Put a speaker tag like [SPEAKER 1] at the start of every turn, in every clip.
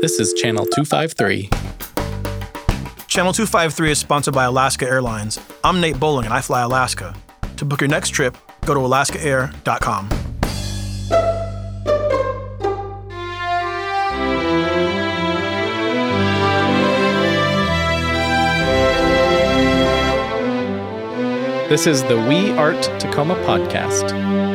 [SPEAKER 1] This is Channel 253.
[SPEAKER 2] Channel 253 is sponsored by Alaska Airlines. I'm Nate Bowling and I fly Alaska. To book your next trip, go to alaskaair.com.
[SPEAKER 1] This is the We Art Tacoma podcast.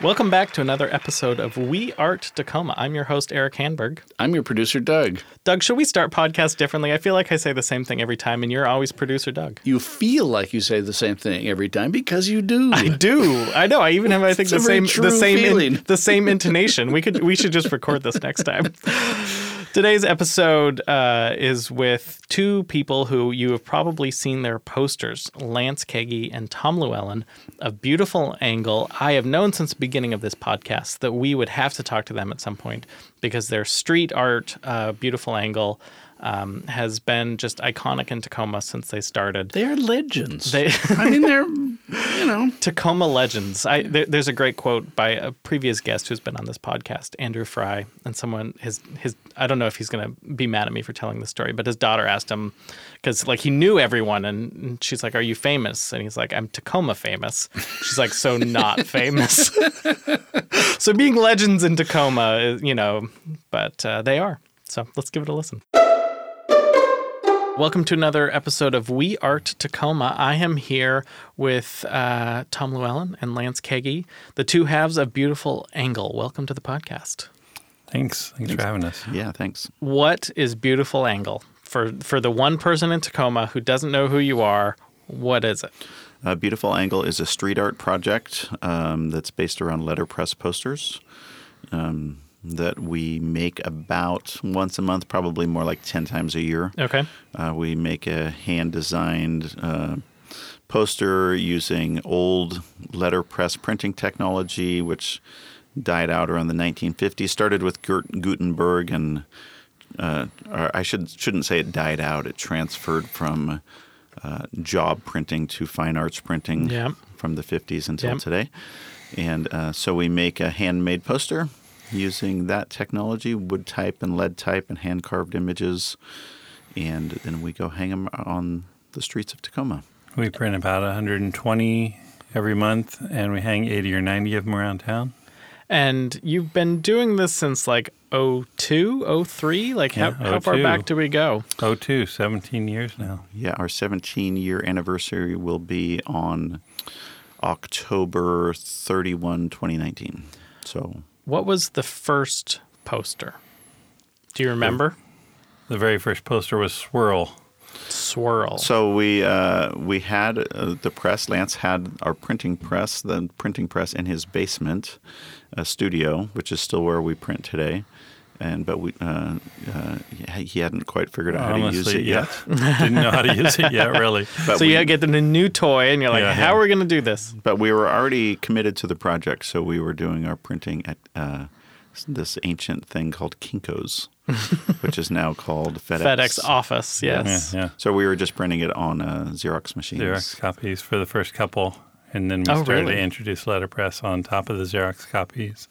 [SPEAKER 1] Welcome back to another episode of We Art Tacoma. I'm your host, Erik Hanberg.
[SPEAKER 3] I'm your producer, Doug.
[SPEAKER 1] Doug, should we start podcast differently? I feel like I say the same thing every time, and you're always producer Doug.
[SPEAKER 3] You feel like you say the same thing every time because you do.
[SPEAKER 1] I do. I know. I even have, I think, the same, the same, in-
[SPEAKER 3] feeling.
[SPEAKER 1] the same intonation. We could, we should just record this next time. Today's episode uh, is with two people who you have probably seen their posters, Lance Kagey and Tom Llewellyn, of Beautiful Angle. I have known since the beginning of this podcast that we would have to talk to them at some point because their street art, uh, Beautiful Angle, um, has been just iconic in Tacoma since they started.
[SPEAKER 3] They're legends.
[SPEAKER 1] They-
[SPEAKER 3] I mean, they're, you know,
[SPEAKER 1] Tacoma legends. I there, there's a great quote by a previous guest who's been on this podcast, Andrew Fry, and someone his his I don't know if he's gonna be mad at me for telling this story, but his daughter asked him because like he knew everyone, and, and she's like, "Are you famous?" And he's like, "I'm Tacoma famous." She's like, "So not famous." so being legends in Tacoma, you know, but uh, they are. So let's give it a listen. Welcome to another episode of We Art Tacoma. I am here with uh, Tom Llewellyn and Lance Kagey, the two halves of Beautiful Angle. Welcome to the podcast.
[SPEAKER 4] Thanks. Thanks, for having us.
[SPEAKER 3] yeah, thanks.
[SPEAKER 1] What is Beautiful Angle? For, for the one person in Tacoma who doesn't know who you are, what is it?
[SPEAKER 3] Uh, Beautiful Angle is a street art project um, that's based around letterpress posters um, that we make about once a month, probably more like 10 times a year.
[SPEAKER 1] Okay.
[SPEAKER 3] Uh, we make a hand designed uh, poster using old letterpress printing technology, which died out around the 1950s. Started with Gert Gutenberg, and uh, I should shouldn't say it died out. It transferred from uh, job printing to fine arts printing from the 50s until
[SPEAKER 1] Yep.
[SPEAKER 3] today. And uh, so we make a handmade poster using that technology, wood type and lead type and hand carved images. And then we go hang them on the streets of Tacoma.
[SPEAKER 4] We print about 120 every month, and we hang 80 or 90 of them around town.
[SPEAKER 1] And you've been doing this since like 02, 03? Like how,
[SPEAKER 4] Yeah,
[SPEAKER 1] how far
[SPEAKER 4] oh
[SPEAKER 1] back do we go?
[SPEAKER 4] 02, 17 years now.
[SPEAKER 3] Yeah, our 17 year anniversary will be on October 31, 2019. So
[SPEAKER 1] What was the first poster? Do you remember?
[SPEAKER 4] The very first poster was Swirl.
[SPEAKER 1] Swirl.
[SPEAKER 3] So we uh, we had uh, the press. Lance had our printing press, the printing press in his basement uh, studio, which is still where we print today. And but we uh, uh, he hadn't quite figured out how to use
[SPEAKER 4] Honestly,
[SPEAKER 3] it
[SPEAKER 4] yeah.
[SPEAKER 3] yet.
[SPEAKER 4] Didn't know how to use it yet, really.
[SPEAKER 3] But
[SPEAKER 1] so
[SPEAKER 3] we,
[SPEAKER 1] you get the new toy, and you're like,
[SPEAKER 4] Yeah,
[SPEAKER 1] "How
[SPEAKER 4] yeah.
[SPEAKER 1] are we going to do this?"
[SPEAKER 3] but we were already committed to the project, so we were doing our printing at uh, this ancient thing called Kinkos, which is now called FedEx.
[SPEAKER 1] FedEx Office, yes.
[SPEAKER 4] Yeah, yeah.
[SPEAKER 3] So we were just printing it on uh, Xerox machines.
[SPEAKER 4] Xerox copies for the first couple, and then we
[SPEAKER 1] Oh,
[SPEAKER 4] started
[SPEAKER 1] really?
[SPEAKER 4] to introduce letterpress on top of the Xerox copies,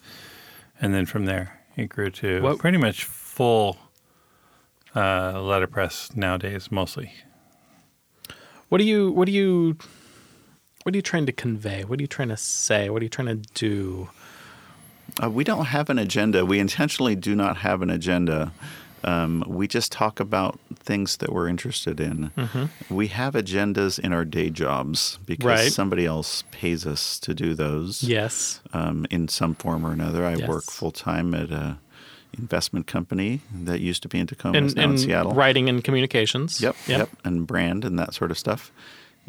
[SPEAKER 4] and then from there it grew to
[SPEAKER 1] What-
[SPEAKER 4] pretty much full uh, letterpress nowadays, mostly.
[SPEAKER 1] What do you what do you what are you trying to convey? What are you trying to say? What are you trying to do?
[SPEAKER 3] Uh, we don't have an agenda. We intentionally do not have an agenda. Um, we just talk about things that we're interested in. We have agendas in our day jobs because
[SPEAKER 1] Right.
[SPEAKER 3] somebody else pays us to do those
[SPEAKER 1] Yes.
[SPEAKER 3] um, in some form or another. I work full time at a investment company that used to be in Tacoma, it's
[SPEAKER 1] In,
[SPEAKER 3] now in
[SPEAKER 1] in
[SPEAKER 3] Seattle.
[SPEAKER 1] writing and communications.
[SPEAKER 3] Yep, yep, and brand and that sort of stuff.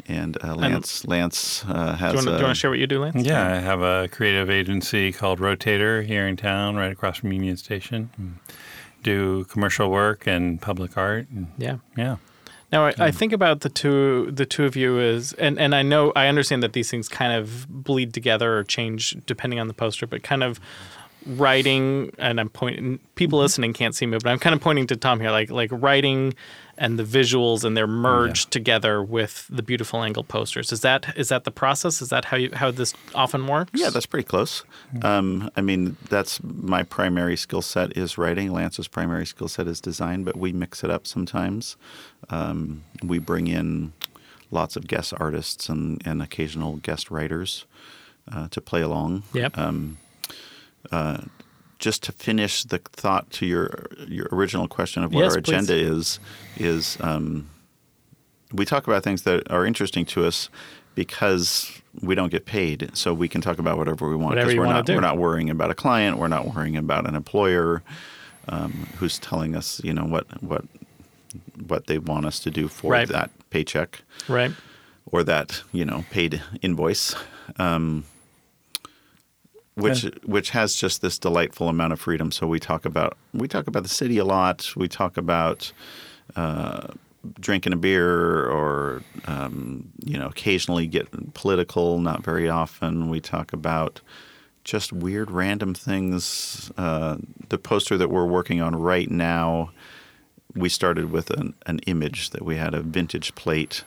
[SPEAKER 3] And uh, Lance, Lance uh, has.
[SPEAKER 1] Do you, want to, do you want to share what you do, Lance?
[SPEAKER 4] Yeah, I have a creative agency called Rotator here in town, right across from Union Station. And Do commercial work and public art. And
[SPEAKER 1] Yeah.
[SPEAKER 4] yeah.
[SPEAKER 1] Now I, I think about the two the two of you is and, and I know I understand that these things kind of bleed together or change depending on the poster, but kind of writing and I'm pointing people mm-hmm. listening can't see me, but I'm kind of pointing to Tom here, like like writing and the visuals and they're merged together with the beautiful angle posters. Is that is that the process? Is that how you how this often works?
[SPEAKER 3] Yeah, that's pretty close. Um, I mean, that's my primary skill set is writing. Lance's primary skill set is design, but we mix it up sometimes. Um, we bring in lots of guest artists and, and occasional guest writers uh, to play along.
[SPEAKER 1] Yep.
[SPEAKER 3] Just to finish the thought to your your original question of what
[SPEAKER 1] Yes,
[SPEAKER 3] our
[SPEAKER 1] please.
[SPEAKER 3] agenda is, is um, we talk about things that are interesting to us because we don't get paid, so we can talk about whatever we want.
[SPEAKER 1] Whatever
[SPEAKER 3] 'cause
[SPEAKER 1] you
[SPEAKER 3] we're not we're not worrying about a client. We're not worrying about an employer um, who's telling us, you know, what what what they want us to do for
[SPEAKER 1] Right.
[SPEAKER 3] that paycheck
[SPEAKER 1] Right.
[SPEAKER 3] or that you know paid invoice, um, which which has just this delightful amount of freedom. So we talk about we talk about the city a lot. We talk about uh, drinking a beer, or um, you know, occasionally get political. Not very often. We talk about just weird, random things. Uh, the poster that we're working on right now we started with an, an image that we had a vintage plate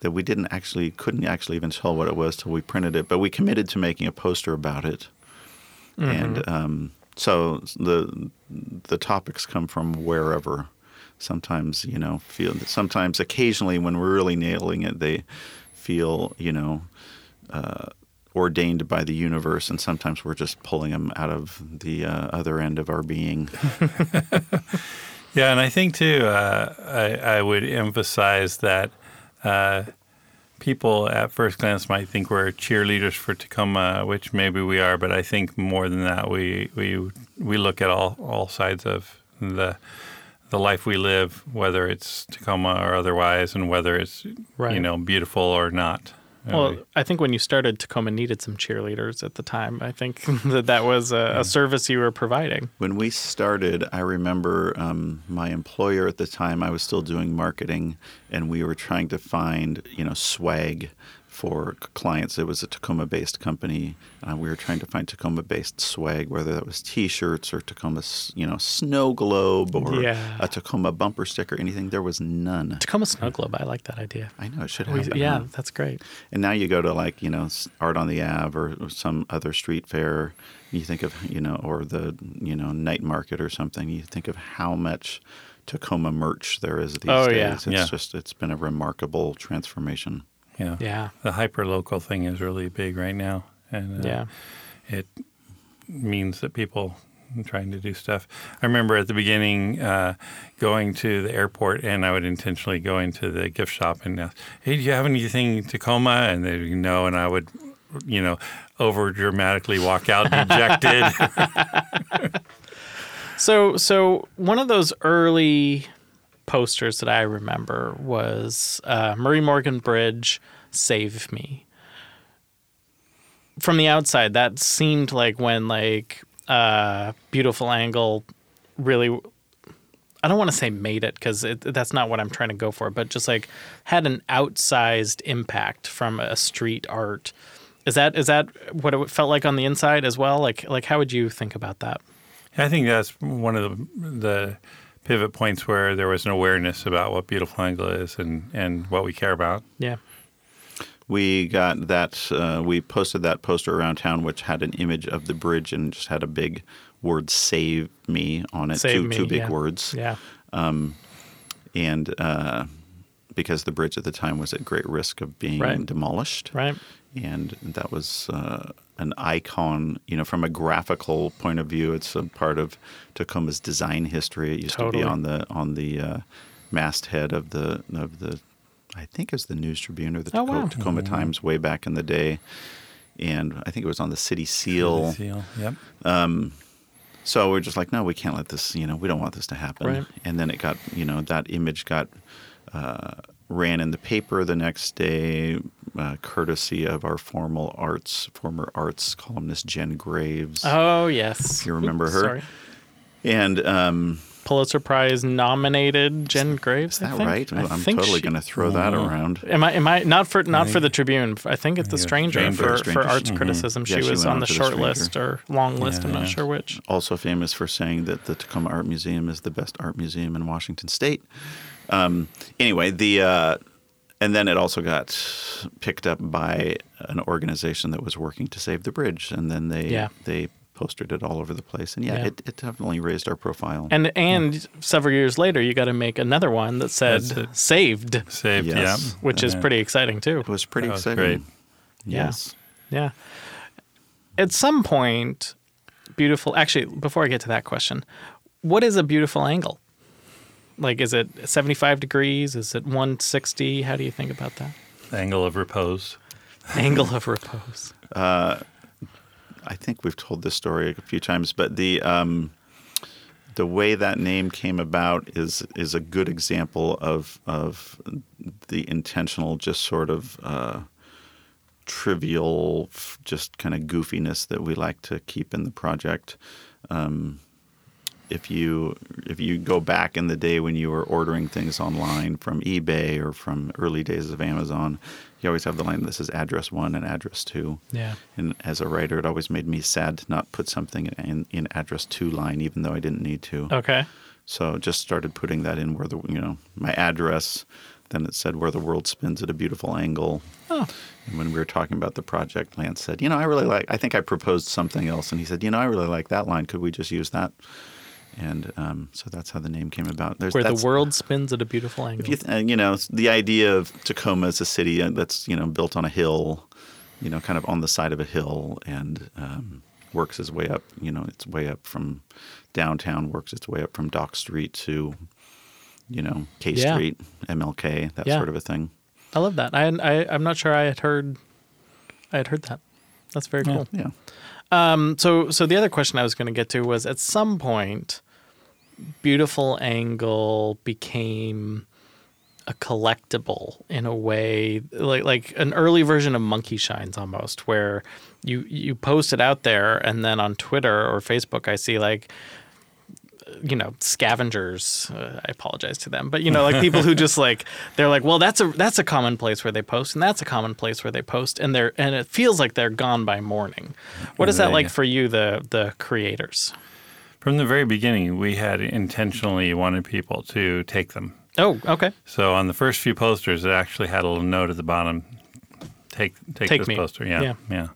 [SPEAKER 3] that we didn't actually couldn't actually even tell what it was till we printed it but we committed to making a poster about it and um, so the the topics come from wherever. Sometimes you know feel sometimes occasionally when we're really nailing it they feel you know uh, ordained by the universe and sometimes we're just pulling them out of the uh, other end of our being.
[SPEAKER 4] Yeah, and I think too, uh, I, I would emphasize that uh, people at first glance might think we're cheerleaders for Tacoma, which maybe we are, but I think more than that, we we we look at all all sides of the the life we live, whether it's Tacoma or otherwise, and whether it's you know beautiful or not.
[SPEAKER 1] Well,
[SPEAKER 4] we-
[SPEAKER 1] I think when you started, Tacoma needed some cheerleaders at the time. I think that that was a, a service you were providing.
[SPEAKER 3] When we started, I remember um, my employer at the time. I was still doing marketing, and we were trying to find, you know, swag for clients. It was a Tacoma-based company. Uh, we were trying to find Tacoma-based swag, whether that was T-shirts or Tacoma, you know, snow globe or
[SPEAKER 1] Yeah.
[SPEAKER 3] a Tacoma bumper sticker. Anything. There was none.
[SPEAKER 1] Tacoma Snow Globe, I like that idea.
[SPEAKER 3] I know it should
[SPEAKER 1] We-
[SPEAKER 3] happen.
[SPEAKER 1] yeah, that's great.
[SPEAKER 3] And now you go to like you know Art on the Ave or, or some other street fair. You think of you know or the you know night market or something. You think of how much Tacoma merch there is these
[SPEAKER 1] Oh,
[SPEAKER 3] days.
[SPEAKER 1] yeah.
[SPEAKER 3] It's
[SPEAKER 4] Yeah.
[SPEAKER 3] just it's been a remarkable transformation.
[SPEAKER 4] Yeah,
[SPEAKER 1] Yeah.
[SPEAKER 4] the hyper local thing is really big right now, and uh,
[SPEAKER 1] Yeah.
[SPEAKER 4] it means that people are trying to do stuff. I remember at the beginning uh, going to the airport, and I would intentionally go into the gift shop and ask, "Hey, do you have anything Tacoma?" And they would no, and I would, you know, over dramatically walk out dejected.
[SPEAKER 1] So, so one of those early posters that I remember was uh, Murray Morgan Bridge, "Save Me." From the outside, that seemed like when like uh, beautiful angle really. I don't want to say made it because that's not what I'm trying to go for, but just like had an outsized impact from a street art. Is that is that what it felt like on the inside as well? Like like how would you think about that?
[SPEAKER 4] I think that's one of the, the pivot points where there was an awareness about what beautiful angle is and and what we care about.
[SPEAKER 1] Yeah.
[SPEAKER 3] We got that. Uh, we posted that poster around town, which had an image of the bridge and just had a big word "Save Me" on it.
[SPEAKER 1] Save
[SPEAKER 3] two,
[SPEAKER 1] me,
[SPEAKER 3] two big
[SPEAKER 1] yeah.
[SPEAKER 3] words.
[SPEAKER 1] Yeah.
[SPEAKER 3] and uh, because the bridge at the time was at great risk of being
[SPEAKER 1] Right.
[SPEAKER 3] demolished,
[SPEAKER 1] Right.
[SPEAKER 3] And that was uh, an icon. You know, from a graphical point of view, it's a part of Tacoma's design history. It used
[SPEAKER 1] Totally.
[SPEAKER 3] to be on the on the uh, masthead of the of the, I think it was the News Tribune or the
[SPEAKER 1] Oh,
[SPEAKER 3] Taco-
[SPEAKER 1] wow.
[SPEAKER 3] Tacoma Times way back in the day, and I think it was on the city seal.
[SPEAKER 4] Seal. Yep.
[SPEAKER 3] So we're just like, no, we can't let this. You know, we don't want this to happen.
[SPEAKER 1] Right.
[SPEAKER 3] And then it got, you know, that image got uh, ran in the paper the next day, uh, courtesy of our formal arts, former arts columnist Jen Graves.
[SPEAKER 1] Oh yes.
[SPEAKER 3] you remember
[SPEAKER 1] Oops,
[SPEAKER 3] her?
[SPEAKER 1] Sorry.
[SPEAKER 3] And um,
[SPEAKER 1] Pulitzer Prize nominated Jen Graves.
[SPEAKER 3] Is
[SPEAKER 1] I
[SPEAKER 3] that
[SPEAKER 1] think.
[SPEAKER 3] right?
[SPEAKER 1] I
[SPEAKER 3] I'm
[SPEAKER 1] think
[SPEAKER 3] totally going to throw that
[SPEAKER 4] Mhm.
[SPEAKER 3] around.
[SPEAKER 1] Am I? Am I not for not for the Tribune? I think it's the Stranger,
[SPEAKER 4] Stranger.
[SPEAKER 1] for, for
[SPEAKER 3] Stranger.
[SPEAKER 1] arts
[SPEAKER 3] Mhm.
[SPEAKER 1] criticism.
[SPEAKER 3] Yeah,
[SPEAKER 1] she
[SPEAKER 3] she
[SPEAKER 1] was on the
[SPEAKER 3] to the
[SPEAKER 1] short list or long list. I'm
[SPEAKER 4] Yeah,
[SPEAKER 1] not
[SPEAKER 4] yeah.
[SPEAKER 1] sure which.
[SPEAKER 3] Also famous for saying that the Tacoma Art Museum is the best art museum in Washington State. Um, anyway, the uh, and then it also got picked up by an organization that was working to save the bridge, and then they
[SPEAKER 1] Yeah.
[SPEAKER 3] they posted it all over the place, and yeah,
[SPEAKER 1] Yeah.
[SPEAKER 3] It, it definitely raised our profile.
[SPEAKER 1] And and several years later, you got to make another one that said "saved,"
[SPEAKER 4] Saved,
[SPEAKER 3] Yes.
[SPEAKER 4] yeah.
[SPEAKER 1] which is pretty exciting too.
[SPEAKER 3] it was pretty
[SPEAKER 4] That was
[SPEAKER 3] exciting.
[SPEAKER 4] great.
[SPEAKER 1] Yeah.
[SPEAKER 3] Yes.
[SPEAKER 1] Yeah. At some point, beautiful. Actually, before I get to that question, what is a beautiful angle? Like, is it 75 degrees? Is it 160? How do you think about that?
[SPEAKER 4] Angle of repose.
[SPEAKER 1] Angle of repose.
[SPEAKER 3] I think we've told this story a few times, but the um, the way that name came about is is a good example of of the intentional, just sort of uh, trivial, just kind of goofiness that we like to keep in the project. Um, if you if you go back in the day when you were ordering things online from eBay or from early days of Amazon, you always have the line this is address one and address two.
[SPEAKER 1] Yeah.
[SPEAKER 3] And as a writer, it always made me sad to not put something in, in address two line, even though I didn't need to.
[SPEAKER 1] Okay.
[SPEAKER 3] So just started putting that in where the you know my address. Then it said where the world spins at a beautiful angle.
[SPEAKER 1] Oh.
[SPEAKER 3] And when we were talking about the project, Lance said, "You know, I really like. I think I proposed something else." And he said, "You know, I really like that line. Could we just use that?" And um, so that's how the name came about. There's
[SPEAKER 1] Where the world spins at a beautiful angle.
[SPEAKER 3] if you, th- you know, the idea of Tacoma as a city uh, that's you know built on a hill, you know, kind of on the side of a hill, and um, works its way up. You know, it's way up from downtown, works its way up from Dock Street to, you know, K
[SPEAKER 1] Yeah.
[SPEAKER 3] Street, MLK, that
[SPEAKER 1] Yeah.
[SPEAKER 3] sort of a thing.
[SPEAKER 1] I love that. I, I I'm not sure I had heard. I had heard that. That's very cool.
[SPEAKER 3] Yeah.
[SPEAKER 1] Um, so so the other question I was going to get to was at some point, beautiful angle became a collectible in a way like like an early version of Monkeyshines almost where you you post it out there and then on twitter or facebook i see like you know scavengers uh, i apologize to them but you know like people who just like they're like well that's a that's a common place where they post and that's a common place where they post and they're and it feels like they're gone by morning. What is that like for you the the creators
[SPEAKER 4] From the very beginning, we had intentionally wanted people to take them.
[SPEAKER 1] oh okay
[SPEAKER 4] So on the first few posters, it actually had a little note at the bottom. Take take,
[SPEAKER 1] Take
[SPEAKER 4] this
[SPEAKER 1] me.
[SPEAKER 4] poster. Yeah,
[SPEAKER 1] Yeah.
[SPEAKER 4] yeah.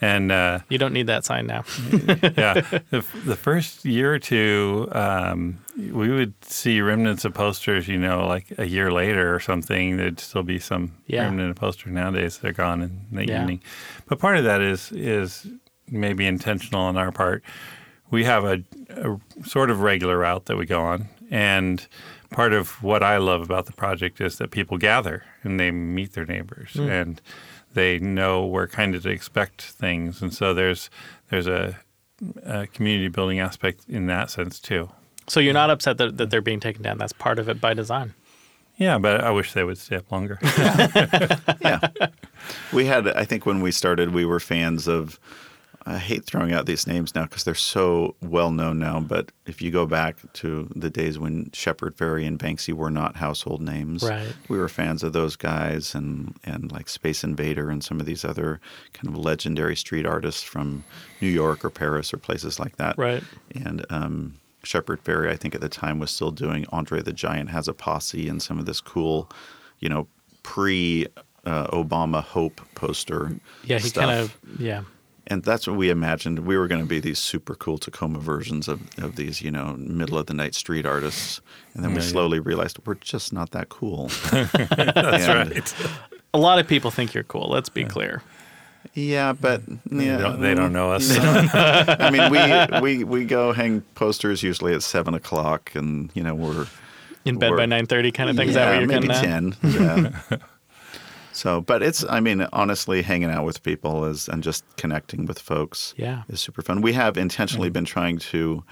[SPEAKER 4] And uh,
[SPEAKER 1] you don't need that sign now
[SPEAKER 4] yeah, the, the first year or two, um, we would see remnants of posters. You know, like a year later or something, there'd still be some
[SPEAKER 1] Yeah.
[SPEAKER 4] remnant of posters. Nowadays, they're gone in the
[SPEAKER 1] Yeah.
[SPEAKER 4] evening. But part of that is is maybe intentional on our part. We have a, a sort of regular route that we go on, and part of what I love about the project is that people gather and they meet their neighbors hmm. and they know where kind of to expect things, and so there's there's a, a community building aspect in that sense too.
[SPEAKER 1] so you're not upset that, that they're being taken down that's part of it by design
[SPEAKER 4] Yeah, but I wish they would stay up longer.
[SPEAKER 3] yeah. We had, I think, when we started, we were fans of. I hate throwing out these names now because they're so well known now. But if you go back to the days when Shepard Fairey and Banksy were not household names,
[SPEAKER 1] Right.
[SPEAKER 3] we were fans of those guys and and like Space Invader and some of these other kind of legendary street artists from New York or Paris or places like that.
[SPEAKER 1] Right.
[SPEAKER 3] And um, Shepard Fairey, I think at the time, was still doing Andre the Giant has a posse and some of this cool, you know, pre uh, Obama Hope poster.
[SPEAKER 1] yeah he kind of yeah
[SPEAKER 3] And that's what we imagined. We were going to be these super cool Tacoma versions of, of these, you know, middle of the night street artists. And then we
[SPEAKER 4] Yeah, yeah.
[SPEAKER 3] slowly realized we're just not that cool.
[SPEAKER 4] That's
[SPEAKER 3] And-
[SPEAKER 4] right.
[SPEAKER 1] a lot of people think you're cool let's be clear
[SPEAKER 3] Yeah, but
[SPEAKER 4] They, don't, they don't know us.
[SPEAKER 3] I mean, we, we we go hang posters usually at seven o'clock, and you know we're
[SPEAKER 1] in bed
[SPEAKER 3] Or-
[SPEAKER 1] by 9.30 kind of thing is that
[SPEAKER 3] yeah,
[SPEAKER 1] what you're
[SPEAKER 3] maybe
[SPEAKER 1] getting at?
[SPEAKER 3] ten. Yeah. So, but it's I mean, honestly, hanging out with people is and just connecting with folks.
[SPEAKER 1] Yeah.
[SPEAKER 3] is super fun. We have intentionally been trying to.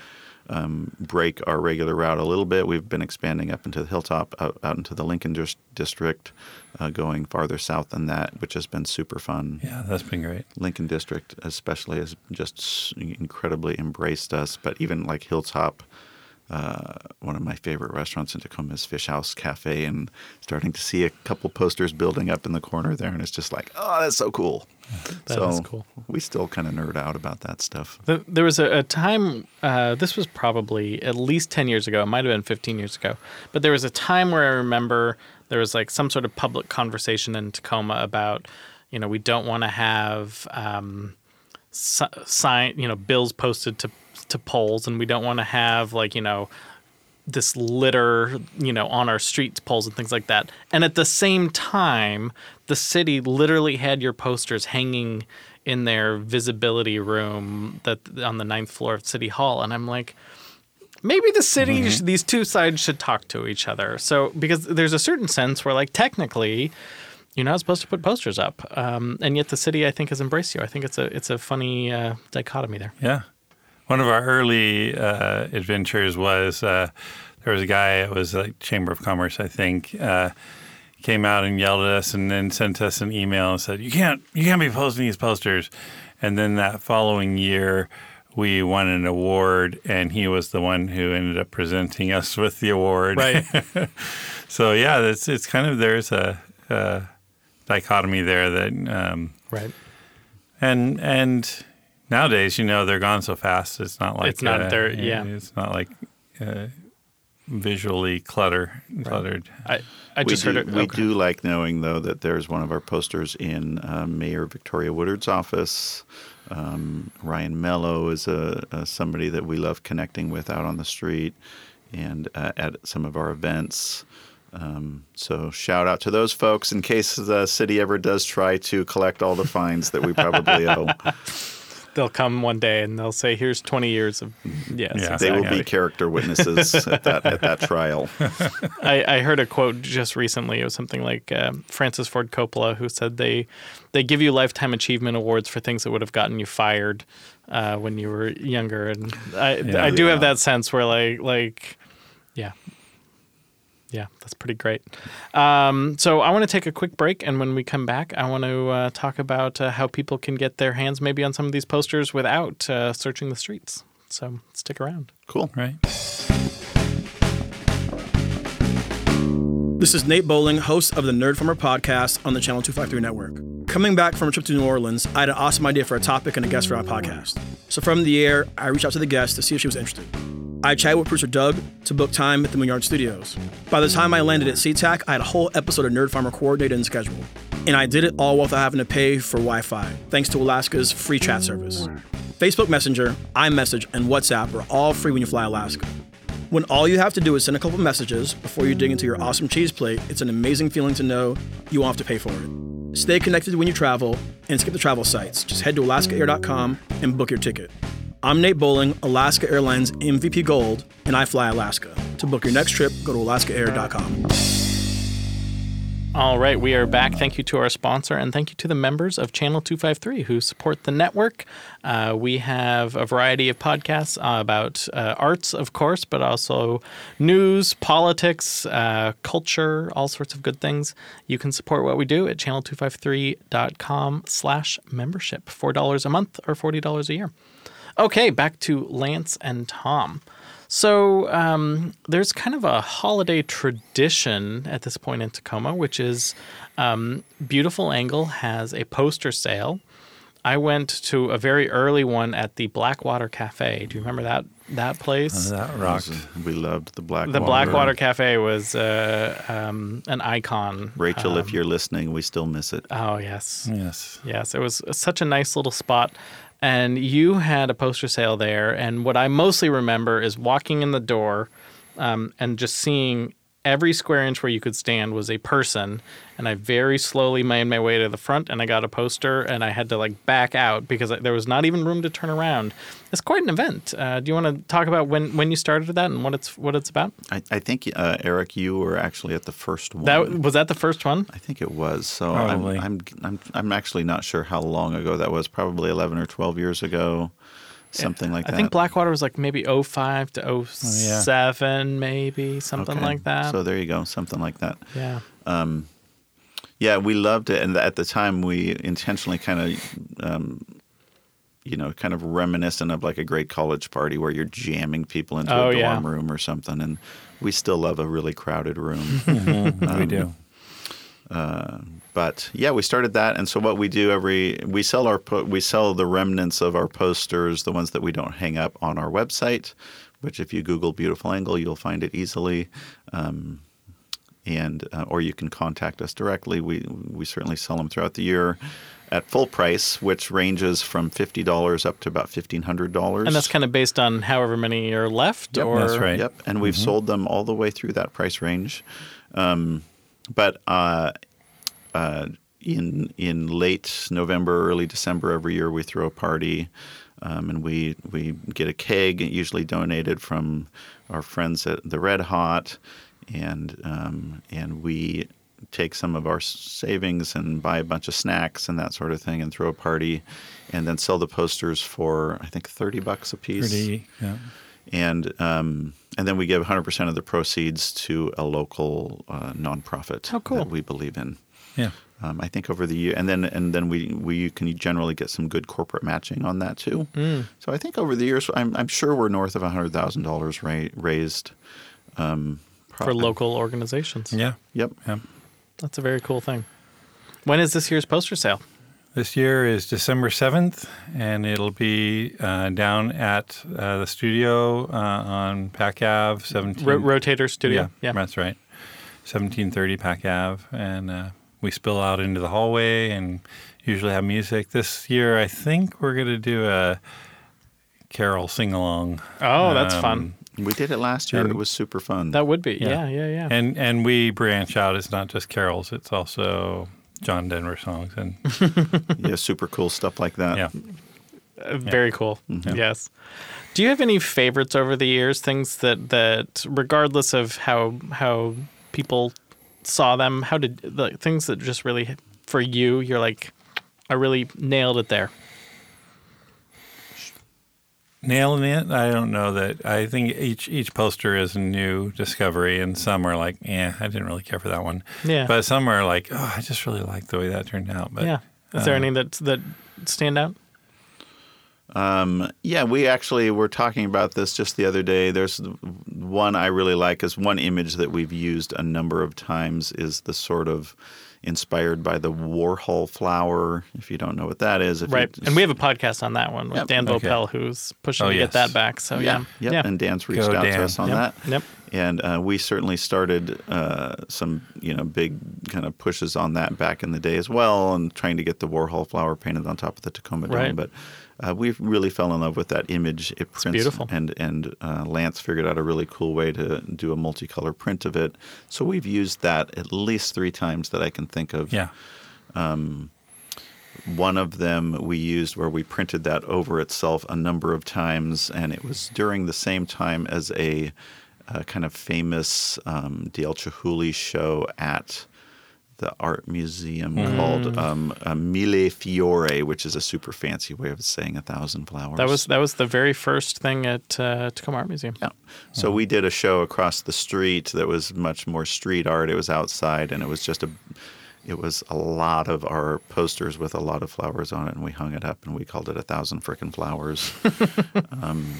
[SPEAKER 3] Um, break our regular route a little bit. We've been expanding up into the hilltop, out, out into the Lincoln dis- district, uh, going farther south than that, which has been super fun.
[SPEAKER 4] yeah, that's been great.
[SPEAKER 3] Lincoln District, especially, has just incredibly embraced us. But even like Hilltop, uh, one of my favorite restaurants in Tacoma is Fish House Cafe, and starting to see a couple posters building up in the corner there, and it's just like, oh, that's so cool.
[SPEAKER 1] That
[SPEAKER 3] so
[SPEAKER 1] is cool.
[SPEAKER 3] we still kind of nerd out about that stuff.
[SPEAKER 1] The- There was a, a time, uh, this was probably at least 10 years ago, it might have been 15 years ago, but there was a time where I remember there was like some sort of public conversation in Tacoma about, you know, we don't want to have um, si- sign, you know, bills posted to, to poles and we don't want to have like, you know, this litter, you know, on our streets, poles and things like that. And at the same time, the city literally had your posters hanging in their visibility room that on the ninth floor of City Hall. And I'm like, maybe the city, sh- these two sides should talk to each other. So because there's a certain sense where, like, technically. You're not supposed to put posters up, um, and yet the city, I think, has embraced you. I think it's a it's a funny uh, dichotomy there.
[SPEAKER 4] Yeah. One of our early uh, adventures was uh, there was a guy, it was like Chamber of Commerce, I think, uh, came out and yelled at us and then sent us an email and said, You can't you can't be posting these posters. And then that following year we won an award and he was the one who ended up presenting us with the award.
[SPEAKER 1] Right.
[SPEAKER 4] so yeah, it's it's kind of there's a, a dichotomy there that um,
[SPEAKER 1] Right.
[SPEAKER 4] and and nowadays, you know, they're gone so fast. It's not like
[SPEAKER 1] It's not
[SPEAKER 4] uh,
[SPEAKER 1] there- yeah.
[SPEAKER 4] It's not like uh, visually clutter cluttered.
[SPEAKER 1] I, I just
[SPEAKER 3] we
[SPEAKER 1] heard
[SPEAKER 3] do,
[SPEAKER 1] it.
[SPEAKER 3] We
[SPEAKER 1] okay.
[SPEAKER 3] do like knowing, though, that there's one of our posters in uh, Mayor Victoria Woodard's office. Um, Ryan Mello is a, a somebody that we love connecting with out on the street and uh, at some of our events. Um, so shout out to those folks in case the city ever does try to collect all the fines that we probably owe.
[SPEAKER 1] They'll come one day and they'll say, "Here's 20 years of yes."
[SPEAKER 4] Yeah.
[SPEAKER 3] They will be character witnesses at that at that trial.
[SPEAKER 1] I, I heard a quote just recently. It was something like um, Francis Ford Coppola, who said they they give you lifetime achievement awards for things that would have gotten you fired uh, when you were younger, and I I do have that sense where like like yeah. Yeah, that's pretty great. Um, so I want to take a quick break, and when we come back, I want to uh, talk about uh, how people can get their hands maybe on some of these posters without uh, searching the streets. So stick around.
[SPEAKER 3] Cool.
[SPEAKER 4] Right.
[SPEAKER 2] This is Nate Bowling, host of the Nerd Farmer podcast on the Channel 253 network. Coming back from a trip to New Orleans, I had an awesome idea for a topic and a guest for our podcast. So from the air, I reached out to the guest to see if she was interested. I chatted with producer Doug to book time at the Moonyard Studios. By the time I landed at SeaTac, I had a whole episode of Nerd Farmer coordinated and scheduled. And I did it all without having to pay for Wi Fi, thanks to Alaska's free chat service. Facebook Messenger, iMessage, and WhatsApp are all free when you fly Alaska. When all you have to do is send a couple messages before you dig into your awesome cheese plate, it's an amazing feeling to know you won't have to pay for it. Stay connected when you travel and skip the travel sites. Just head to alaskaair.com and book your ticket. I'm Nate Bowling, Alaska Airlines MVP Gold, and I fly Alaska. To book your next trip, go to alaskaair.com.
[SPEAKER 1] All right, we are back. Thank you to our sponsor and thank you to the members of Channel 253 who support the network. Uh, we have a variety of podcasts about uh, arts, of course, but also news, politics, uh, culture, all sorts of good things. You can support what we do at channel253.com slash membership. $4 a month or $40 a year. Okay, back to Lance and Tom. So um, there's kind of a holiday tradition at this point in Tacoma, which is um, Beautiful Angle has a poster sale. I went to a very early one at the Blackwater Cafe. Do you remember that that place?
[SPEAKER 4] That rocked.
[SPEAKER 3] We loved the Black
[SPEAKER 1] the Blackwater Cafe was uh, um, an icon.
[SPEAKER 3] Rachel,
[SPEAKER 1] Um,
[SPEAKER 3] if you're listening, we still miss it.
[SPEAKER 1] oh yes,
[SPEAKER 4] Yes.
[SPEAKER 1] Yes, it was such a nice little spot. And you had a poster sale there. And what I mostly remember is walking in the door um, and just seeing every square inch where you could stand was a person. And I very slowly made my way to the front and I got a poster and I had to like back out because there was not even room to turn around. It's quite an event. Uh, do you want to talk about when, when you started that and what it's what it's about?
[SPEAKER 3] I, I think uh, Erik, you were actually at the first one.
[SPEAKER 1] That was that the first one?
[SPEAKER 3] I think it was. So I'm,
[SPEAKER 4] Probably.
[SPEAKER 3] I'm I'm I'm actually not sure how long ago that was. Probably 11 or 12 years ago, something like that.
[SPEAKER 1] I think Blackwater was like maybe 05 to 07, maybe something
[SPEAKER 3] Okay.
[SPEAKER 1] like that.
[SPEAKER 3] So there you go, something like that.
[SPEAKER 1] yeah.
[SPEAKER 3] Um, yeah, we loved it, and at the time we intentionally kind of um, you know, kind of reminiscent of like a great college party where you're jamming people into
[SPEAKER 1] Oh,
[SPEAKER 3] a dorm
[SPEAKER 1] yeah.
[SPEAKER 3] room or something. And we still love a really crowded room.
[SPEAKER 4] we um, do.
[SPEAKER 3] Uh, but yeah, we started that, and so what we do every we sell our we sell the remnants of our posters, the ones that we don't hang up on our website, which if you Google "beautiful angle," you'll find it easily. Um, and uh, or you can contact us directly. We we certainly sell them throughout the year at full price, which ranges from fifty dollars up to about fifteen hundred dollars.
[SPEAKER 1] And that's kind of based on however many are left,
[SPEAKER 3] Yep,
[SPEAKER 1] or
[SPEAKER 4] that's right.
[SPEAKER 3] Yep, and we've sold them all the way through that price range. Um, but uh, uh, in in late November, early December every year, we throw a party, um, and we we get a keg, usually donated from our friends at the Red Hot, and um, and we take some of our savings and buy a bunch of snacks and that sort of thing, and throw a party, and then sell the posters for I think thirty bucks a piece
[SPEAKER 4] Pretty. Yeah.
[SPEAKER 3] and um, and then we give 100% of the proceeds to a local uh, nonprofit
[SPEAKER 1] Oh, cool.
[SPEAKER 3] that we believe in.
[SPEAKER 4] Yeah.
[SPEAKER 3] Um, I think over the year, and then and then we we can generally get some good corporate matching on that too.
[SPEAKER 1] Mm.
[SPEAKER 3] So I think over the years, I'm I'm sure we're north of hundred thousand dollars raised. Um, pro-
[SPEAKER 1] for local organizations.
[SPEAKER 4] Yeah.
[SPEAKER 3] Yep.
[SPEAKER 4] Yeah.
[SPEAKER 1] That's a very cool thing. When is this year's poster sale?
[SPEAKER 4] This year is December 7th, and it'll be uh, down at uh, the studio uh, on Pac Ave, 17.
[SPEAKER 1] Ro- Rotator Studio.
[SPEAKER 4] Yeah, that's right. 1730 Pac Ave. And uh, we spill out into the hallway and usually have music. This year, I think we're going to do a carol sing along.
[SPEAKER 1] Oh, that's
[SPEAKER 4] Um,
[SPEAKER 1] fun.
[SPEAKER 3] We did it last year.
[SPEAKER 4] And-
[SPEAKER 3] it was super fun.
[SPEAKER 1] That would be.
[SPEAKER 4] yeah.
[SPEAKER 1] Yeah, yeah, yeah.
[SPEAKER 4] And, and we branch out. It's not just carols, it's also John Denver songs. And
[SPEAKER 3] yeah, super cool stuff like that.
[SPEAKER 4] yeah.
[SPEAKER 1] Uh, very cool.
[SPEAKER 4] Yeah.
[SPEAKER 1] Yes. Do you have any favorites over the years? Things that that, regardless of how how people saw them, how did the things that just really for you, you're like, I really nailed it there.
[SPEAKER 4] Nailing it, I don't know that. I think each each poster is a new discovery, and some are like, "Yeah, I didn't really care for that one."
[SPEAKER 1] Yeah.
[SPEAKER 4] But some are like, "Oh, I just really like the way that turned out." But
[SPEAKER 1] yeah. Is there
[SPEAKER 4] uh,
[SPEAKER 1] any that that stand out?
[SPEAKER 3] Um, yeah, we actually were talking about this just the other day. There's one I really like is one image that we've used a number of times is the sort of inspired by the Warhol flower. If you don't know what that is, if
[SPEAKER 1] Right.
[SPEAKER 3] just-
[SPEAKER 1] And we have a podcast on that one with
[SPEAKER 3] Yep.
[SPEAKER 1] Dan
[SPEAKER 4] Okay.
[SPEAKER 1] Voelpel, who's pushing
[SPEAKER 4] Oh,
[SPEAKER 1] to get that back. So yeah.
[SPEAKER 3] Yep.
[SPEAKER 1] Yeah.
[SPEAKER 3] And Dan's reached
[SPEAKER 4] Go
[SPEAKER 3] out
[SPEAKER 4] Dan.
[SPEAKER 3] to us on
[SPEAKER 1] Yep.
[SPEAKER 3] that.
[SPEAKER 1] Yep.
[SPEAKER 3] And uh, we certainly started uh, some, you know, big kind of pushes on that back in the day as well, and trying to get the Warhol flower painted on top of the Tacoma
[SPEAKER 1] Right.
[SPEAKER 3] Dome. But uh, we really fell in love with that image. It prints,
[SPEAKER 1] beautiful.
[SPEAKER 3] and and uh, Lance figured out a really cool way to do a multicolor print of it. So we've used that at least three times that I can think of.
[SPEAKER 4] yeah,
[SPEAKER 3] One of them we used where we printed that over itself a number of times, and it was during the same time as a, uh kind of famous um, Dale Chihuly show at the art museum
[SPEAKER 1] Mm.
[SPEAKER 3] called um, uh, Mille Fiori, which is a super fancy way of saying a thousand flowers.
[SPEAKER 1] That was that was the very first thing at uh, Tacoma Art Museum.
[SPEAKER 3] Yeah. So we did a show across the street that was much more street art. It was outside, and it was just a, it was a lot of our posters with a lot of flowers on it, and we hung it up, and we called it a thousand frickin' flowers. um,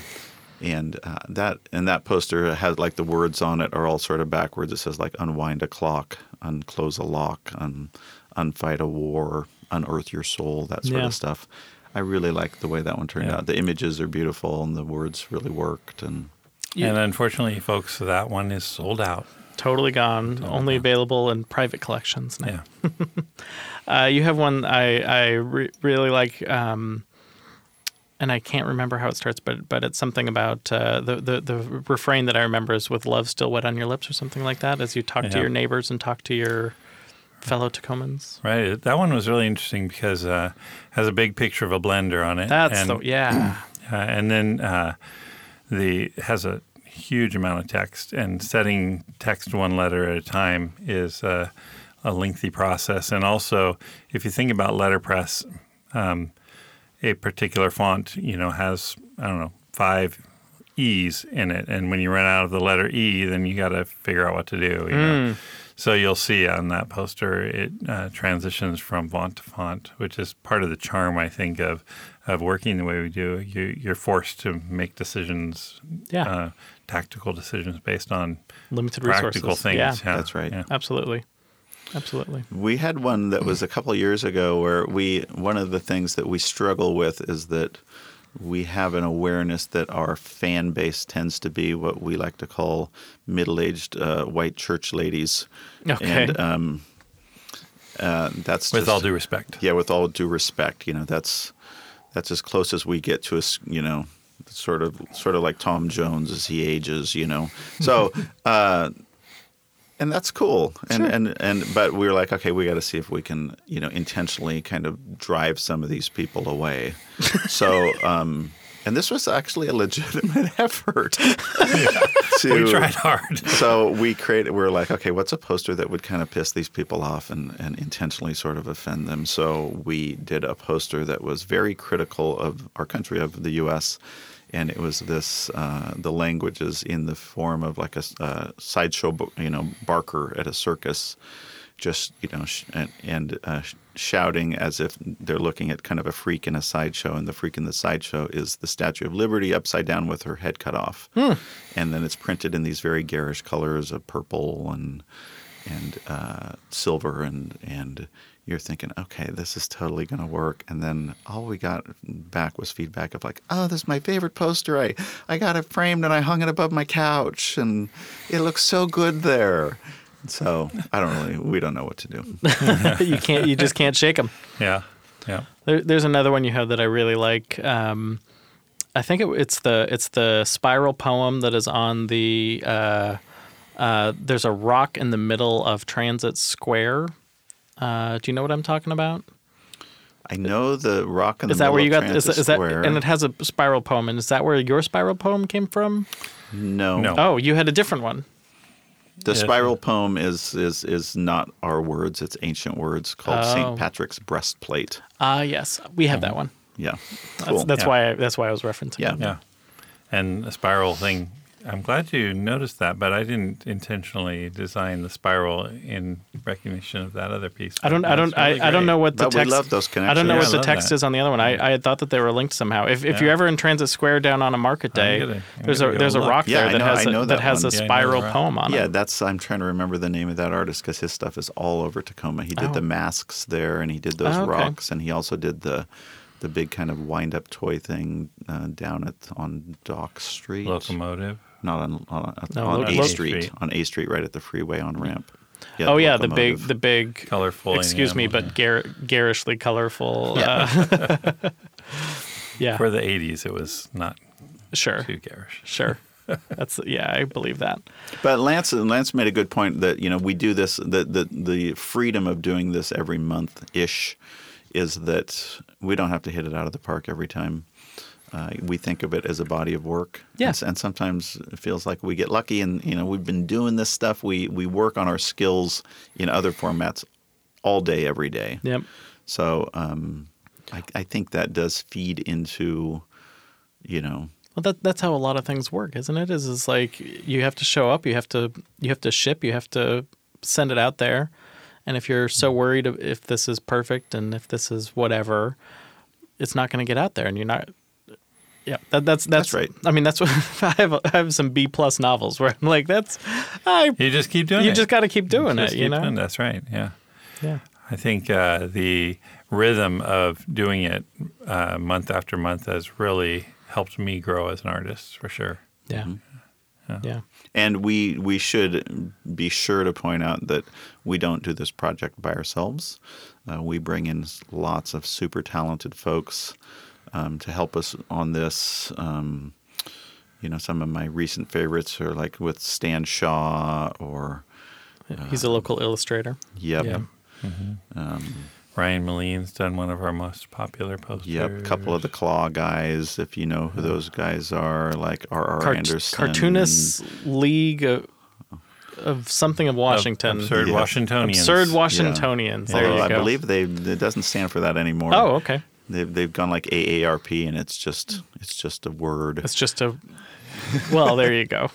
[SPEAKER 3] and uh, that and that poster has like the words on it are all sort of backwards. It says like unwind a clock, unclose a lock, un, unfight a war, unearth your soul, that sort
[SPEAKER 1] Yeah.
[SPEAKER 3] of stuff. I really like the way that one turned
[SPEAKER 4] Yeah.
[SPEAKER 3] out. The images are beautiful, and the words really worked, and
[SPEAKER 4] and unfortunately, folks, that one is sold out.
[SPEAKER 1] Totally gone. Only available in private collections now.
[SPEAKER 4] Yeah,
[SPEAKER 1] Uh, you have one I I re- really like, um, and I can't remember how it starts, but but it's something about uh, the, the the refrain that I remember is "with love still wet on your lips" or something like that. As you talk to your neighbors and talk to your fellow Tacomans.
[SPEAKER 4] right. That one was really interesting because uh, has a big picture of a blender on it.
[SPEAKER 1] That's
[SPEAKER 4] and,
[SPEAKER 1] the yeah.
[SPEAKER 4] uh, and then uh, the has a huge amount of text, and setting text one letter at a time is uh, a lengthy process. And also, if you think about letterpress, um, a particular font, you know, has I don't know five E's in it, and when you run out of the letter E, then you got to figure out what to do. You know? So you'll see on that poster it uh, transitions from font to font, which is part of the charm, I think, of of working the way we do. You, you're forced to make decisions,
[SPEAKER 1] Yeah.
[SPEAKER 4] uh, tactical decisions based on
[SPEAKER 1] Limited
[SPEAKER 4] practical
[SPEAKER 1] resources.
[SPEAKER 4] things.
[SPEAKER 1] Yeah,
[SPEAKER 3] That's right.
[SPEAKER 4] Yeah.
[SPEAKER 1] absolutely, absolutely.
[SPEAKER 3] We had one that was a couple of years ago where we one of the things that we struggle with is that we have an awareness that our fan base tends to be what we like to call middle-aged uh, white church ladies.
[SPEAKER 1] Okay.
[SPEAKER 3] And um, uh, that's
[SPEAKER 4] With
[SPEAKER 3] just-
[SPEAKER 4] all due respect.
[SPEAKER 3] yeah, with all due respect, you know, that's that's as close as we get to us, you know, sort of sort of like Tom Jones as he ages, you know. So, uh, and that's cool. And and and but we were like, okay, we got to see if we can, you know, intentionally kind of drive some of these people away. so, um, and this was actually a legitimate effort. to,
[SPEAKER 4] We tried hard.
[SPEAKER 3] so we created we are like okay what's a poster that would kind of piss these people off and, and intentionally sort of offend them so we did a poster that was very critical of our country of the us and it was this uh, the languages in the form of like a uh, sideshow you know barker at a circus just you know sh- and, and uh, shouting as if they're looking at kind of a freak in a sideshow and the freak in the sideshow is the statue of liberty upside down with her head cut off. And then it's printed in these very garish colors of purple and and uh, silver and and you're thinking okay this is totally going to work and then all we got back was feedback of like oh this is my favorite poster i i got it framed and i hung it above my couch and it looks so good there so i don't really we don't know what to do
[SPEAKER 1] you can't. You just can't shake them.
[SPEAKER 4] Yeah. Yeah.
[SPEAKER 1] There, there's another one you have that I really like. Um, I think it, it's the it's the spiral poem that is on the. Uh, uh, there's a rock in the middle of Transit Square. Uh, do you know what I'm talking about?
[SPEAKER 3] i know the rock and the
[SPEAKER 1] Is that where you got? Is,
[SPEAKER 3] Transit
[SPEAKER 1] is that?
[SPEAKER 3] Square.
[SPEAKER 1] And it has a spiral poem. And is that where your spiral poem came from?
[SPEAKER 3] no
[SPEAKER 4] No.
[SPEAKER 1] Oh, you had a different one.
[SPEAKER 3] The
[SPEAKER 4] Yes.
[SPEAKER 3] spiral poem is is is not our words; it's ancient words called
[SPEAKER 1] Oh.
[SPEAKER 3] Saint Patrick's breastplate.
[SPEAKER 1] Ah, yes, we have that one.
[SPEAKER 3] Yeah,
[SPEAKER 1] That's, that's
[SPEAKER 4] Yeah.
[SPEAKER 1] why. I, that's why I was referencing.
[SPEAKER 3] Yeah.
[SPEAKER 1] it.
[SPEAKER 4] Yeah. And the spiral thing, I'm glad you noticed that, but I didn't intentionally design the spiral in recognition of that other piece.
[SPEAKER 1] I don't. I don't.
[SPEAKER 4] Really
[SPEAKER 1] I, I don't know what the
[SPEAKER 3] But we
[SPEAKER 1] text.
[SPEAKER 3] love those
[SPEAKER 1] I don't know
[SPEAKER 4] Yeah,
[SPEAKER 1] what
[SPEAKER 4] I
[SPEAKER 1] the text
[SPEAKER 4] that.
[SPEAKER 1] is on the other one. I, I had thought that they were linked somehow. If, if
[SPEAKER 4] Yeah.
[SPEAKER 1] you're ever in Transit Square down on a market day,
[SPEAKER 4] gonna- I'm
[SPEAKER 1] there's a there's a
[SPEAKER 4] look.
[SPEAKER 1] rock
[SPEAKER 3] Yeah,
[SPEAKER 1] there
[SPEAKER 3] I
[SPEAKER 1] that
[SPEAKER 3] know-
[SPEAKER 1] has
[SPEAKER 3] I
[SPEAKER 1] a,
[SPEAKER 3] know
[SPEAKER 1] that
[SPEAKER 3] that
[SPEAKER 1] has a
[SPEAKER 4] Yeah, I know
[SPEAKER 1] spiral poem on it.
[SPEAKER 3] yeah, that's. I'm trying to remember the name of that artist because his stuff is all over Tacoma. He did
[SPEAKER 1] Oh.
[SPEAKER 3] the masks there, and he did those
[SPEAKER 1] Oh, okay.
[SPEAKER 3] rocks, and he also did the the big kind of wind up toy thing uh, down at on Dock Street.
[SPEAKER 4] Locomotive.
[SPEAKER 3] Not on on,
[SPEAKER 1] No,
[SPEAKER 3] on A Street.
[SPEAKER 4] Street.
[SPEAKER 3] On A Street, right at the freeway on ramp.
[SPEAKER 1] oh yeah, the big the big
[SPEAKER 4] Colorful
[SPEAKER 1] Excuse me,
[SPEAKER 4] enamel,
[SPEAKER 1] but gar- garishly colorful. Uh, yeah,
[SPEAKER 4] For the 80s, it was not
[SPEAKER 1] sure,
[SPEAKER 4] too garish.
[SPEAKER 1] sure. That's yeah, I believe that.
[SPEAKER 3] But Lance Lance made a good point that you know we do this the the the freedom of doing this every month ish is that we don't have to hit it out of the park every time. Uh, we think of it as a body of work.
[SPEAKER 1] Yes,
[SPEAKER 3] And, and sometimes it feels like we get lucky and you know we've been doing this stuff. We we work on our skills in other formats all day every day.
[SPEAKER 1] Yep.
[SPEAKER 3] So um, I, I think that does feed into you know
[SPEAKER 1] Well, that that's how a lot of things work, isn't it? Is is like you have to show up, you have to you have to ship, you have to send it out there, and if you're so worried if this is perfect and if this is whatever, it's not going to get out there, and you're not. Yeah, that, that's, that's
[SPEAKER 3] That's right.
[SPEAKER 1] I mean, that's what I have. I have some B plus novels where I'm like, that's I.
[SPEAKER 4] You just keep doing
[SPEAKER 1] You
[SPEAKER 4] it.
[SPEAKER 1] just got to keep doing
[SPEAKER 4] Just
[SPEAKER 1] it, you know.
[SPEAKER 4] doing. That's right. Yeah.
[SPEAKER 1] Yeah.
[SPEAKER 4] I think uh, the rhythm of doing it uh, month after month has really helped me grow as an artist for sure.
[SPEAKER 1] Yeah. Yeah.
[SPEAKER 3] And we we should be sure to point out that we don't do this project by ourselves. Uh, we bring in lots of super talented folks um, to help us on this. Um, you know, some of my recent favorites are like with Stan Shaw or
[SPEAKER 1] He's a local illustrator.
[SPEAKER 3] Yep,
[SPEAKER 1] Yeah.
[SPEAKER 4] Ryan Moline's done one of our most popular posters.
[SPEAKER 3] Yep, a couple of the Claw guys, if you know who those guys are, like R.R.
[SPEAKER 1] Cart-
[SPEAKER 3] Anderson.
[SPEAKER 1] Cartoonists League of, of something of Washington.
[SPEAKER 4] Absurd
[SPEAKER 3] Yeah.
[SPEAKER 4] Washingtonians.
[SPEAKER 1] Absurd
[SPEAKER 3] Yeah.
[SPEAKER 1] Washingtonians. There
[SPEAKER 3] Although
[SPEAKER 1] you
[SPEAKER 3] I believe they it doesn't stand for that anymore.
[SPEAKER 1] Oh, okay.
[SPEAKER 3] They've they've gone like AARP, and it's just it's just a word.
[SPEAKER 1] It's just a Well, there you go.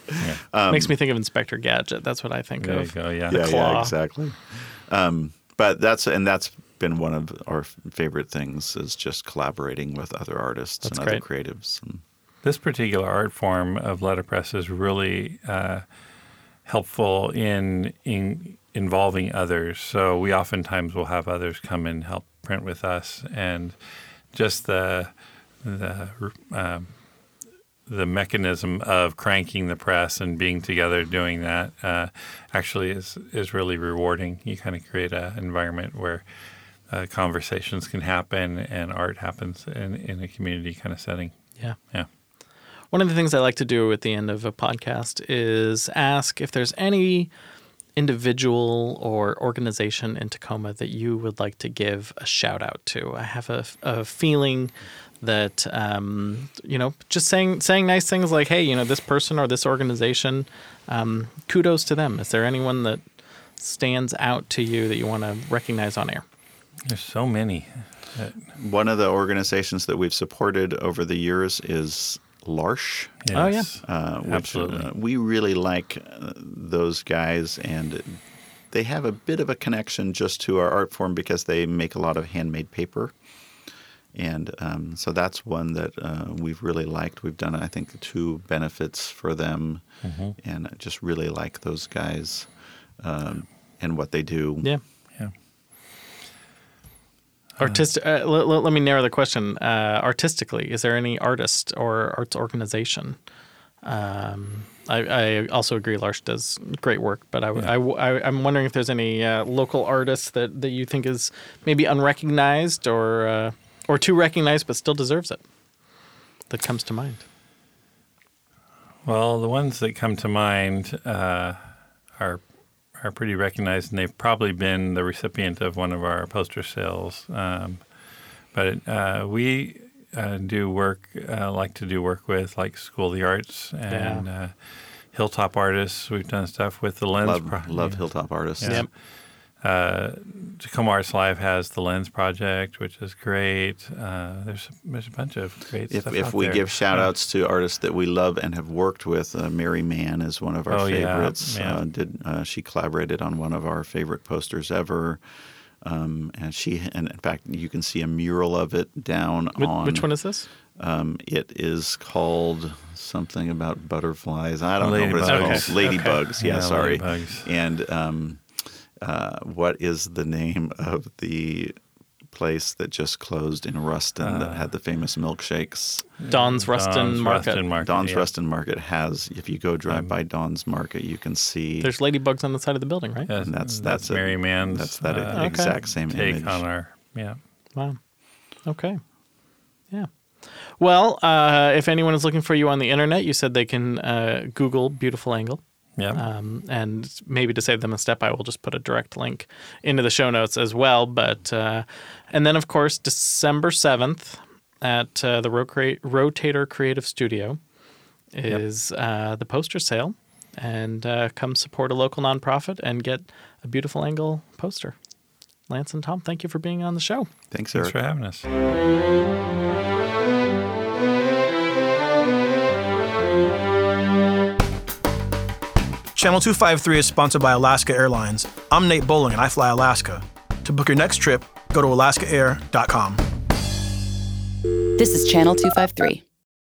[SPEAKER 1] Makes me think of Inspector Gadget. That's what I think
[SPEAKER 4] There you
[SPEAKER 1] of.
[SPEAKER 4] go. Yeah.
[SPEAKER 3] yeah,
[SPEAKER 1] claw.
[SPEAKER 3] yeah, exactly. Um, but that's and that's been one of our favorite things is just collaborating with other artists
[SPEAKER 1] That's
[SPEAKER 3] and other creatives. And
[SPEAKER 4] This particular art form of letterpress is really uh, helpful in in involving others. So we oftentimes will have others come and help print with us, and just the the um, the mechanism of cranking the press and being together doing that uh, actually is is really rewarding. You kind of create an environment where uh, conversations can happen and art happens in, in a community kind of setting.
[SPEAKER 1] Yeah.
[SPEAKER 4] Yeah.
[SPEAKER 1] One of the things I like to do at the end of a podcast is ask if there's any individual or organization in Tacoma that you would like to give a shout out to. I have a, a feeling that um, you know just saying saying nice things like hey you know this person or this organization um, kudos to them is there anyone that stands out to you that you want to recognize on air
[SPEAKER 4] There's so many.
[SPEAKER 3] one of the organizations that we've supported over the years is L'Arche.
[SPEAKER 1] Oh, yeah.
[SPEAKER 3] Uh, which
[SPEAKER 4] Absolutely.
[SPEAKER 3] uh, we really like uh, those guys, and they have a bit of a connection just to our art form because they make a lot of handmade paper, and um, so that's one that uh, we've really liked. We've done, I think, two benefits for them,
[SPEAKER 4] Mm-hmm.
[SPEAKER 3] and I just really like those guys um, and what they do.
[SPEAKER 1] yeah
[SPEAKER 4] Yeah.
[SPEAKER 1] Artistic. Uh, let, let, let me narrow the question. Uh, artistically, is there any artist or arts organization? Um, I, I also agree. L'Arche does great work, but I,
[SPEAKER 4] Yeah.
[SPEAKER 1] I, am wondering if there's any uh, local artist that, that you think is maybe unrecognized or uh, or too recognized, but still deserves it. That comes to mind.
[SPEAKER 4] Well, the ones that come to mind uh, are are pretty recognized, and they've probably been the recipient of one of our poster sales. Um, but uh, we uh, do work, uh, like to do work with, like School of the Arts and uh, Hilltop Artists. We've done stuff with the Lens.
[SPEAKER 3] Love,
[SPEAKER 4] Pro-
[SPEAKER 3] love Hilltop artists.
[SPEAKER 4] Yeah. Uh, Tacoma Arts Live has the Lens Project, which is great. Uh, there's there's a bunch of great
[SPEAKER 3] If,
[SPEAKER 4] stuff
[SPEAKER 3] if
[SPEAKER 4] out
[SPEAKER 3] we
[SPEAKER 4] there.
[SPEAKER 3] give shout outs to artists that we love and have worked with, uh, Mary Mann is one of our
[SPEAKER 4] Oh, yeah,
[SPEAKER 3] favorites.
[SPEAKER 4] yeah.
[SPEAKER 3] Uh, did uh, she collaborated on one of our favorite posters ever? Um, and she, and in fact, you can see a mural of it down
[SPEAKER 1] Which,
[SPEAKER 3] on.
[SPEAKER 1] which one is this?
[SPEAKER 3] Um, it is called something about butterflies. I don't know what it's
[SPEAKER 4] Ladybugs.
[SPEAKER 3] called.
[SPEAKER 1] Okay.
[SPEAKER 3] Ladybugs. Yeah,
[SPEAKER 4] Yeah,
[SPEAKER 3] sorry.
[SPEAKER 4] ladybugs.
[SPEAKER 3] And um, uh, what is the name of the place that just closed in Ruston that had the famous milkshakes?
[SPEAKER 1] Don's Ruston
[SPEAKER 4] Don's
[SPEAKER 1] Market.
[SPEAKER 4] Ruston Market.
[SPEAKER 3] Don's
[SPEAKER 4] yeah.
[SPEAKER 3] Ruston Market has. If you go drive by Don's Market, you can see.
[SPEAKER 1] There's ladybugs on the side of the building, right?
[SPEAKER 4] Yes,
[SPEAKER 3] And that's- that's a-
[SPEAKER 4] Mary Mann's
[SPEAKER 3] that's that
[SPEAKER 4] uh,
[SPEAKER 3] exact same
[SPEAKER 4] take
[SPEAKER 3] image.
[SPEAKER 4] on our yeah.
[SPEAKER 1] Wow. Okay. Yeah. Well, uh, if anyone is looking for you on the internet, you said they can uh, Google Beautiful Angle.
[SPEAKER 4] Yeah.
[SPEAKER 1] Um, and maybe to save them a step, I will just put a direct link into the show notes as well. But uh, and then of course December seventh at uh, the Rocra- Rotator Creative Studio is uh, the poster sale, and uh, come support a local nonprofit and get a beautiful angle poster. Lance and Tom, thank you for being on the show.
[SPEAKER 3] Thanks, Erik.
[SPEAKER 4] Thanks
[SPEAKER 3] Erik.
[SPEAKER 4] for having us.
[SPEAKER 2] Channel 253 is sponsored by Alaska Airlines. I'm Nate Bowling and I fly Alaska. To book your next trip, go to alaskaair.com.
[SPEAKER 5] This is Channel 253.